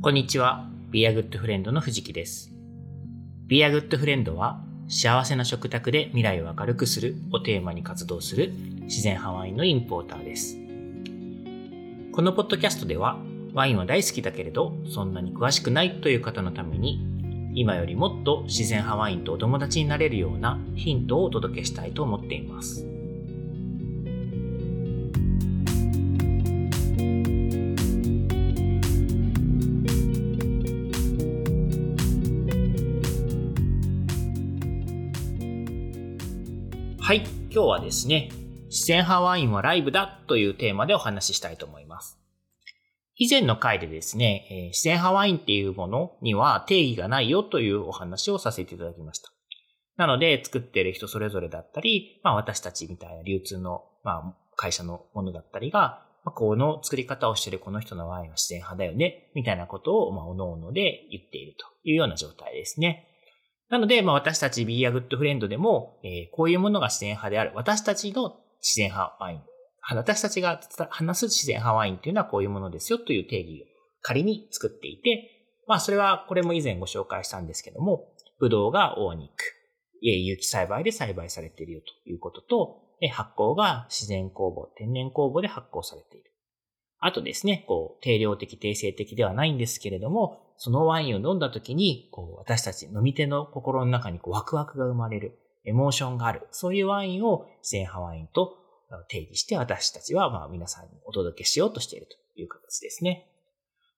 こんにちは。Be a Good Friend の藤木です。Be a Good Friend は幸せな食卓で未来を明るくするをテーマに活動する自然派ワインのインポーターです。このポッドキャストではワインは大好きだけれどそんなに詳しくないという方のために今よりもっと自然派ワインとお友達になれるようなヒントをお届けしたいと思っています。はい、今日はですね、自然派ワインはライブだというテーマでお話ししたいと思います。以前の回でですね、えー自然派ワインっていうものには定義がないよというお話をさせていただきました。なので、作ってる人それぞれだったり、まあ私たちみたいな流通の、まあ、会社のものだったりが、まあ、この作り方をしてるこの人のワインは自然派だよね、みたいなことを、まあ、おのおので言っているというような状態ですね。なので、まあ、私たち Be a Good Friend でも、えーこういうものが自然派である。私たちの自然派ワイン。私たちが話す自然派ワインっていうのはこういうものですよという定義を仮に作っていて、まあ、それはこれも以前ご紹介したんですけども、ブドウがオーニック、え有機栽培で栽培されているよということと、発酵が自然酵母、天然酵母で発酵されている。あとですね、こう、定量的、定性的ではないんですけれども、そのワインを飲んだ時に、こう、私たち飲み手の心の中にこうワクワクが生まれる、エモーションがある、そういうワインを自然派ワインと定義して私たちは、まあ皆さんにお届けしようとしているという形ですね。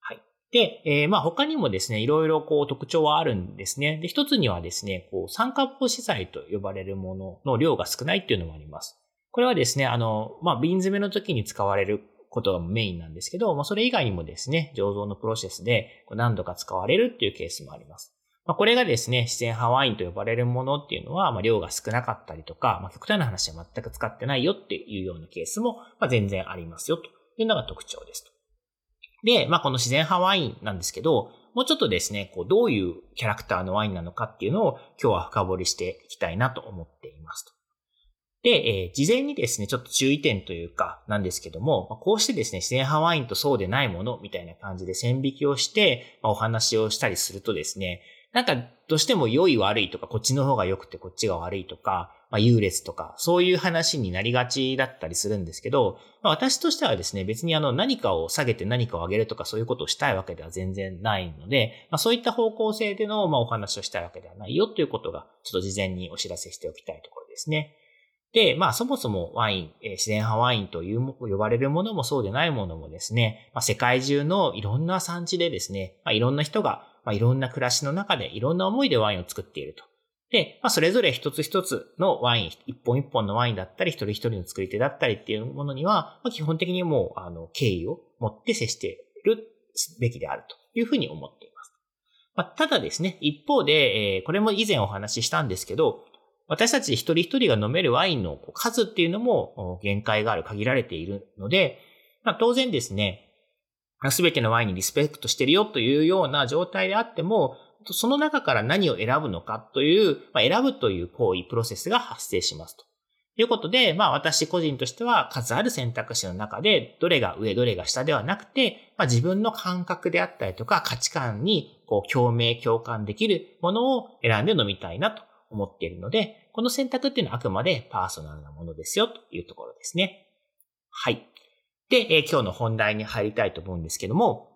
はい。で、えーまあ他にもですね、いろいろこう特徴はあるんですね。で、一つにはですね、こう酸化防止剤と呼ばれるものの量が少ないっていうのもあります。これはですね、あの、まあ瓶詰めの時に使われることがメインなんですけど、まあ、それ以外にもですね、醸造のプロセスで何度か使われるっていうケースもあります。まあ、これがですね、自然派ワインと呼ばれるものっていうのは、まあ、量が少なかったりとか、まあ、極端な話は全く使ってないよっていうようなケースも、まあ、全然ありますよというのが特徴ですと。で、まあ、この自然派ワインなんですけど、もうちょっとですね、こう、どういうキャラクターのワインなのかっていうのを今日は深掘りしていきたいなと思っていますと。で、えー事前にですね、ちょっと注意点というか、なんですけども、まあこうしてですね、自然派ワインとそうでないものみたいな感じで線引きをして、まあお話をしたりするとですね、なんか、どうしても良い悪いとか、こっちの方が良くてこっちが悪いとか、まあ、優劣とか、そういう話になりがちだったりするんですけど、まあ、私としてはですね、別にあの、何かを下げて何かを上げるとか、そういうことをしたいわけでは全然ないので、まあ、そういった方向性での、まあ、お話をしたいわけではないよということが、ちょっと事前にお知らせしておきたいところですね。で、まあそもそもワイン、自然派ワインというも呼ばれるものもそうでないものもですね、まあ、世界中のいろんな産地でですね、まあ、いろんな人が、まあ、いろんな暮らしの中でいろんな思いでワインを作っていると。で、まあそれぞれ一つ一つのワイン、一本一本のワインだったり、一人一人の作り手だったりっていうものには、まあ、基本的にもう、あの、敬意を持って接しているべきであるというふうに思っています。まあ、ただですね、一方で、えーこれも以前お話ししたんですけど、私たち一人一人が飲めるワインの数っていうのも限界がある、限られているので、まあ、当然ですね、すべてのワインにリスペクトしてるよというような状態であっても、その中から何を選ぶのかという、まあ、選ぶという行為、プロセスが発生しますと。ということで、まあ私個人としては数ある選択肢の中で、どれが上、どれが下ではなくて、まあ自分の感覚であったりとか価値観にこう共鳴、共感できるものを選んで飲みたいなと思っているので、この選択っていうのはあくまでパーソナルなものですよというところですね。はい。で、えー今日の本題に入りたいと思うんですけども、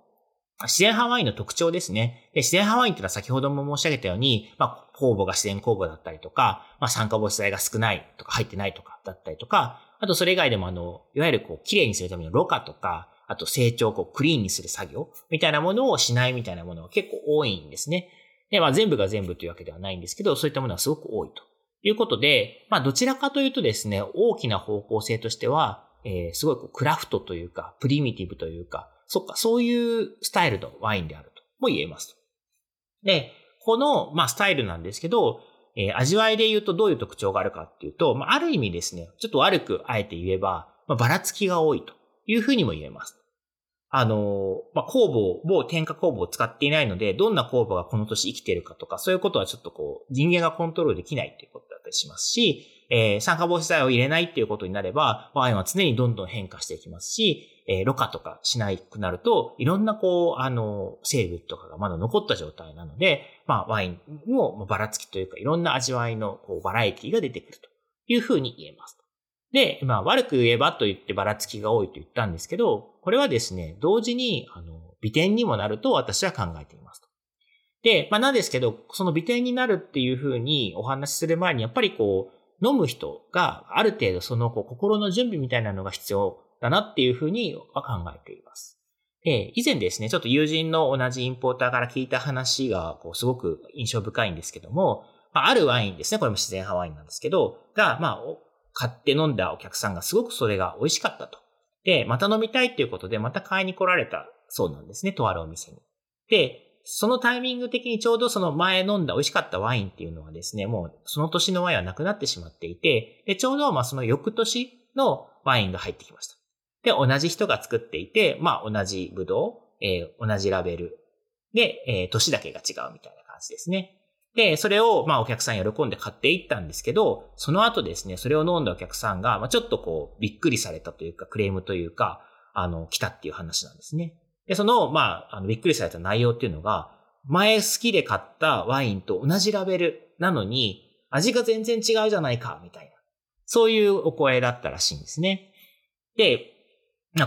自然派ワインの特徴ですね。で自然派ワインっていうのは先ほども申し上げたように、まあ、酵母が自然酵母だったりとか、まあ、酸化防止剤が少ないとか入ってないとかだったりとか、あとそれ以外でもあの、いわゆるこう、綺麗にするためのろ過とか、あと成長をこうクリーンにする作業みたいなものをしないみたいなものが結構多いんですね。で、まあ全部が全部というわけではないんですけど、そういったものはすごく多いとということで、まあどちらかというとですね、大きな方向性としては、えーすごいこうクラフトというか、プリミティブというか、そっか、そういうスタイルのワインであるとも言えますと。で、この、まあ、スタイルなんですけど、えー味わいで言うとどういう特徴があるかっていうと、まあ、ある意味ですね、ちょっと悪くあえて言えば、まあ、ばらつきが多いというふうにも言えます。あの、まあ、酵母を、添加酵母を使っていないので、どんな酵母がこの年生きてるかとか、そういうことはちょっとこう、人間がコントロールできないということだったりしますし、えー、酸化防止剤を入れないっていうことになれば、ワインは常にどんどん変化していきますし、えー、ろ過とかしないくなると、いろんなこう、あの、成分とかがまだ残った状態なので、まあ、ワインもばらつきというか、いろんな味わいのこうバラエティが出てくるというふうに言えます。で、まあ、悪く言えばと言ってばらつきが多いと言ったんですけど、これはですね、同時に、あの、美点にもなると私は考えていますと。で、まあ、なんですけど、その美点になるっていうふうにお話しする前に、やっぱりこう、飲む人がある程度そのこう心の準備みたいなのが必要だなっていうふうには考えています。で、以前ですね、ちょっと友人の同じインポーターから聞いた話が、こう、すごく印象深いんですけども、まあ、あるワインですね、これも自然派ワインなんですけど、が、まあ、買って飲んだお客さんがすごくそれが美味しかったと。で、また飲みたいっていうことで、また買いに来られたそうなんですね、とあるお店に。で、そのタイミング的にちょうどその前飲んだ美味しかったワインっていうのはですね、もうその年のワインはなくなってしまっていて、で、ちょうどまあその翌年のワインが入ってきました。で、同じ人が作っていて、まあ同じブドウ、えー、同じラベル。で、えー、年だけが違うみたいな感じですね。で、それを、まあ、お客さん喜んで買っていったんですけど、その後ですね、それを飲んだお客さんが、まあ、ちょっとこう、びっくりされたというか、クレームというか、あの、来たっていう話なんですね。で、その、まあ、あの、びっくりされた内容っていうのが、前好きで買ったワインと同じラベルなのに、味が全然違うじゃないか、みたいな。そういうお声だったらしいんですね。で、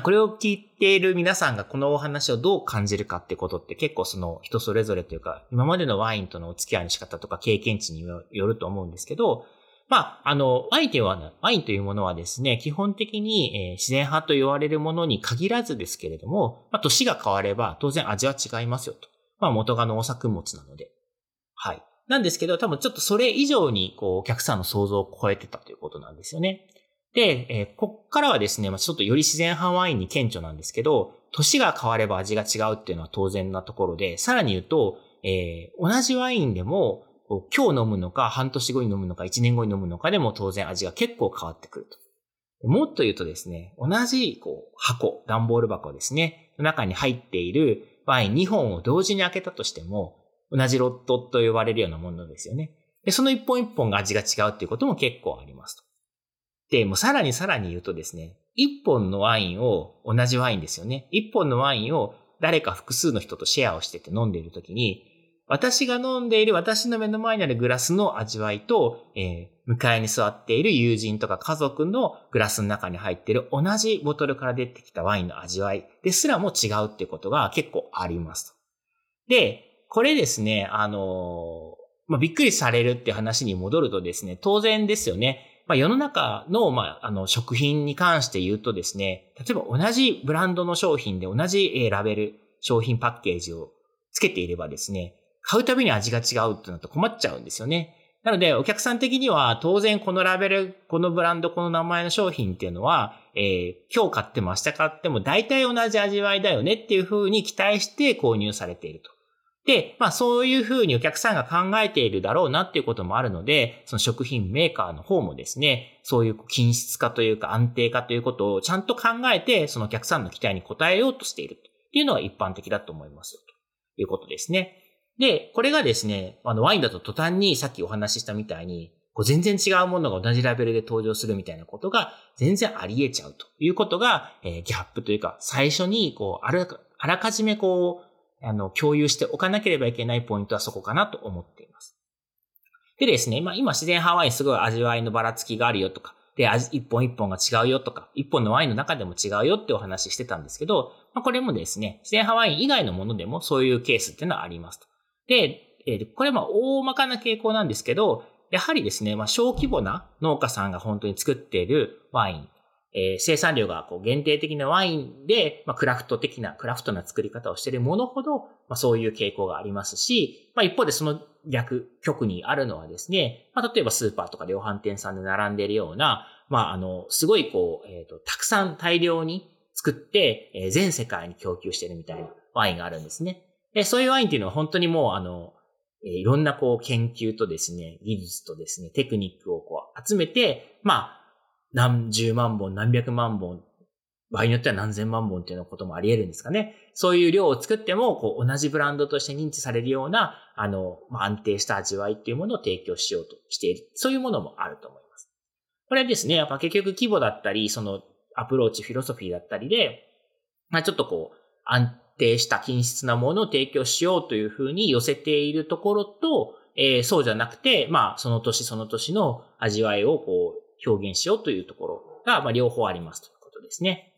これを聞いている皆さんがこのお話をどう感じるかってことって結構その人それぞれというか、今までのワインとのお付き合いの仕方とか経験値によると思うんですけど、まあ、あの、ワインというは、ワインというものはですね、基本的に、え、自然派と言われるものに限らずですけれども、まあ、年が変われば当然味は違いますよと。まあ、元が農作物なので。はい。なんですけど、多分ちょっとそれ以上に、こう、お客さんの想像を超えてたということなんですよね。で、えー、こっからはですね、まあ、ちょっとより自然派ワインに顕著なんですけど、年が変われば味が違うっていうのは当然なところで、さらに言うと、えー、同じワインでも、今日飲むのか、半年後に飲むのか、1年後に飲むのかでも当然味が結構変わってくると。もっと言うとですね、同じこう箱、段ボール箱ですね、中に入っているワイン2本を同時に開けたとしても、同じロットと呼ばれるようなものですよね。で、その一本一本が味が違うっていうことも結構ありますと。で、もうさらにさらに言うとですね、一本のワインを、同じワインですよね。一本のワインを誰か複数の人とシェアをしてて飲んでいるときに、私が飲んでいる私の目の前にあるグラスの味わいと、えー、向かいに座っている友人とか家族のグラスの中に入っている同じボトルから出てきたワインの味わいですらも違うっていうことが結構ありますで、これですね、あのー、まあ、びっくりされるって話に戻るとですね、当然ですよね。まあ、世の中の、まあ、あの、食品に関して言うとですね、例えば同じブランドの商品で同じラベル、商品パッケージをつけていればですね、買うたびに味が違うってなると困っちゃうんですよね。なので、お客さん的には当然このラベル、このブランド、この名前の商品っていうのは、えー、今日買っても明日買っても大体同じ味わいだよねっていうふうに期待して購入されていると。で、まあそういうふうにお客さんが考えているだろうなっていうこともあるので、その食品メーカーの方もですね、そういう均質化というか安定化ということをちゃんと考えて、そのお客さんの期待に応えようとしているっていうのが一般的だと思いますよということですね。で、これがですね、あのワインだと途端にさっきお話ししたみたいに、こう全然違うものが同じラベルで登場するみたいなことが全然あり得ちゃうということが、えー、ギャップというか、最初にこうあらあらかじめこうあの、共有しておかなければいけないポイントはそこかなと思っています。でですね、まあ今自然派ワインすごい味わいのばらつきがあるよとか、で、味、一本一本が違うよとか、一本のワインの中でも違うよってお話ししてたんですけど、まあこれもですね、自然派ワイン以外のものでもそういうケースっていうのはありますと。で、えこれは大まかな傾向なんですけど、やはりですね、まあ小規模な農家さんが本当に作っているワインえー、生産量がこう限定的なワインで、まあ、クラフト的な、クラフトな作り方をしているものほど、まあ、そういう傾向がありますし、まあ、一方でその逆、極にあるのはですね、まあ、例えばスーパーとか量販店さんで並んでいるような、まあ、あの、すごいこう、えっ、ー、と、たくさん大量に作って、えー、全世界に供給してるみたいなワインがあるんですね。で、そういうワインっていうのは本当にもう、あの、え、いろんなこう研究とですね、技術とですね、テクニックをこう集めて、まあ、何十万本、何百万本、場合によっては何千万本っていうのこともあり得るんですかね。そういう量を作っても、こう、同じブランドとして認知されるような、あの、まあ、安定した味わいっていうものを提供しようとしている。そういうものもあると思います。これですね、やっぱ結局規模だったり、そのアプローチ、フィロソフィーだったりで、まあちょっとこう、安定した均質なものを提供しようというふうに寄せているところと、えー、そうじゃなくて、まあその年その年の味わいをこう表現しようというところが、まあ両方ありますということですね。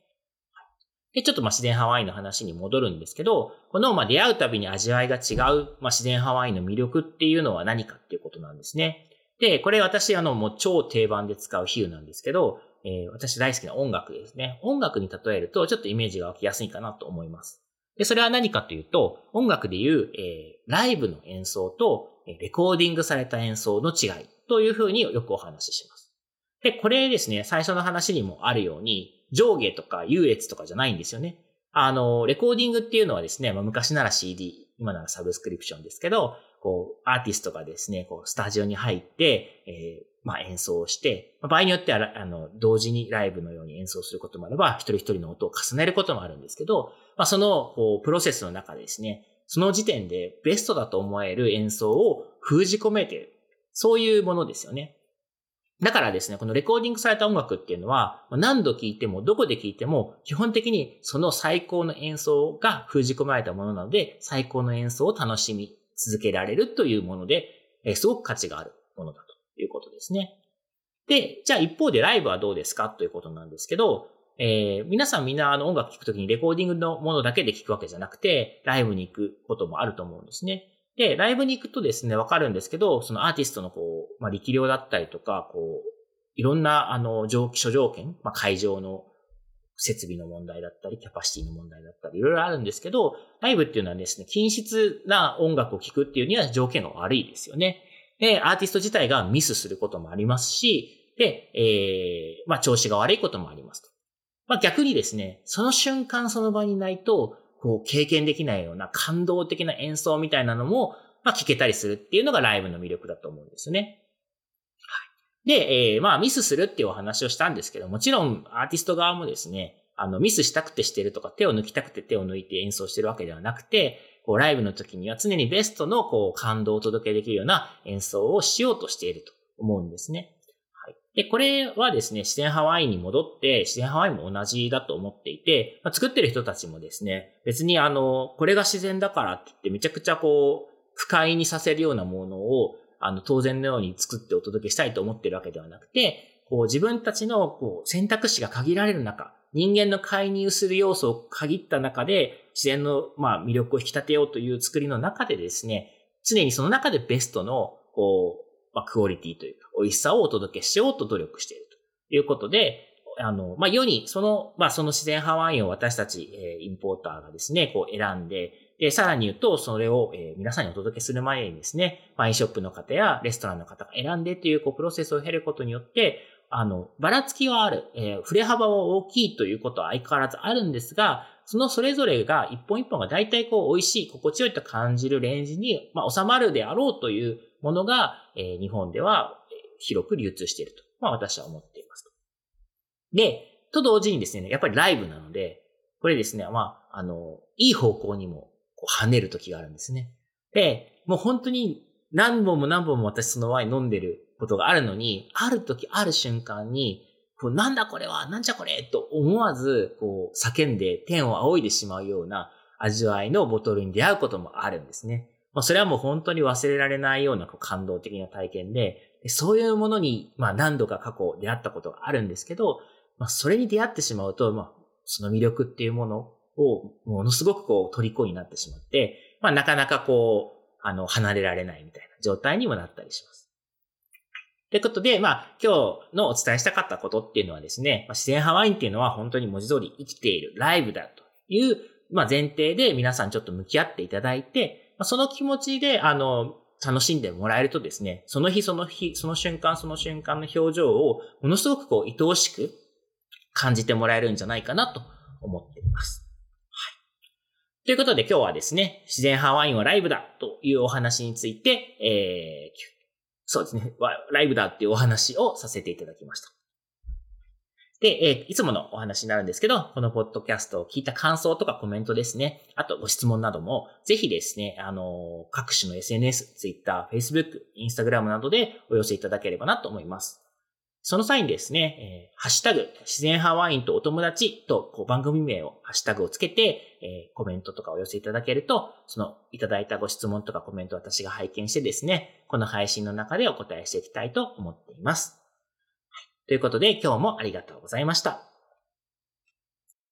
で、ちょっとまあ自然ハワイの話に戻るんですけど、このまあ出会うたびに味わいが違う、まあ自然ハワイの魅力っていうのは何かっていうことなんですね。で、これ私あのもう超定番で使う比喩なんですけど、えー、私大好きな音楽ですね。音楽に例えるとちょっとイメージが湧きやすいかなと思います。で、それは何かというと、音楽でいう、えー、ライブの演奏と、レコーディングされた演奏の違いというふうによくお話しします。で、これですね、最初の話にもあるように、上下とか優越とかじゃないんですよね。あの、レコーディングっていうのはですね、まあ、昔なら CD、今ならサブスクリプションですけど、こう、アーティストがですね、こう、スタジオに入って、えー、まあ演奏をして、まあ場合によっては、あの、同時にライブのように演奏することもあれば、一人一人の音を重ねることもあるんですけど、まあその、こう、プロセスの中でですね、その時点でベストだと思える演奏を封じ込めてる。そういうものですよね。だからですね、このレコーディングされた音楽っていうのは、何度聴いても、どこで聴いても、基本的にその最高の演奏が封じ込められたものなので、最高の演奏を楽しみ続けられるというもので、すごく価値があるものだということですね。で、じゃあ一方でライブはどうですかということなんですけど、えー、皆さんみんなあの音楽聴くときにレコーディングのものだけで聴くわけじゃなくて、ライブに行くこともあると思うんですね。で、ライブに行くとですね、わかるんですけど、そのアーティストのこう、まあ、力量だったりとか、こう、いろんな、あの、条諸条件、まあ、会場の設備の問題だったり、キャパシティの問題だったり、いろいろあるんですけど、ライブっていうのはですね、均質な音楽を聴くっていうには条件が悪いですよね。で、アーティスト自体がミスすることもありますし、で、えー、まあ、調子が悪いこともありますと。まあ、逆にですね、その瞬間その場にないと、こう経験できないような感動的な演奏みたいなのも、まあ聞けたりするっていうのがライブの魅力だと思うんですね。はい。で、えー、まあミスするっていうお話をしたんですけど、もちろんアーティスト側もですね、あのミスしたくてしてるとか手を抜きたくて手を抜いて演奏してるわけではなくて、こうライブの時には常にベストのこう感動をお届けできるような演奏をしようとしていると思うんですね。で、これはですね、自然ハワイに戻って、自然ハワイも同じだと思っていて、まあ、作ってる人たちもですね、別にあの、これが自然だからって言ってめちゃくちゃこう、不快にさせるようなものを、あの、当然のように作ってお届けしたいと思ってるわけではなくて、こう、自分たちのこう選択肢が限られる中、人間の介入する要素を限った中で、自然の、まあ、魅力を引き立てようという作りの中でですね、常にその中でベストの、こう、まあ、クオリティというか、美味しさをお届けしようと努力しているということで、あの、まあ、世に、その、まあ、その自然ハワインを私たち、えー、インポーターがですね、こう選んで、で、さらに言うと、それを、えー、皆さんにお届けする前にですね、ワインショップの方やレストランの方が選んでという、こう、プロセスを経ることによって、あの、ばらつきはある、えー、振れ幅は大きいということは相変わらずあるんですが、そのそれぞれが一本一本が大体こう美味しい、心地よいと感じるレンジに、まあ、収まるであろうというものが、えー、日本では広く流通していると、まあ、私は思っていますと。で、と同時にですね、やっぱりライブなので、これですね、まあ、あの、いい方向にもこう跳ねる時があるんですね。で、もう本当に何本も何本も私そのワイン飲んでることがあるのに、ある時、ある瞬間に、こうなんだこれは、なんじゃこれと思わず、こう、叫んで天を仰いでしまうような味わいのボトルに出会うこともあるんですね。まあ、それはもう本当に忘れられないようなこう感動的な体験で、そういうものに、まあ何度か過去出会ったことがあるんですけど、まあそれに出会ってしまうと、まあその魅力っていうものをものすごくこう虜になってしまって、まあなかなかこう、あの、離れられないみたいな状態にもなったりします。ということで、まあ、今日のお伝えしたかったことっていうのはですね、自然ハワインっていうのは本当に文字通り生きているライブだという、まあ、前提で皆さんちょっと向き合っていただいて、その気持ちで、あの、楽しんでもらえるとですね、その日その日、その瞬間その瞬間の表情をものすごくこう、愛おしく感じてもらえるんじゃないかなと思っています。はい。ということで今日はですね、自然派ワインはライブだというお話について、えー、そうですね、ライブだっていうお話をさせていただきました。で、えいつものお話になるんですけど、このポッドキャストを聞いた感想とかコメントですね。あとご質問なども、ぜひですね、あの、各種の SNS、Twitter、Facebook、Instagram などでお寄せいただければなと思います。その際にですね、え、ハッシュタグ、自然派ワインとお友達とこう番組名を、ハッシュタグをつけて、え、コメントとかお寄せいただけると、そのいただいたご質問とかコメントを私が拝見してですね、この配信の中でお答えしていきたいと思っています。ということで今日もありがとうございました。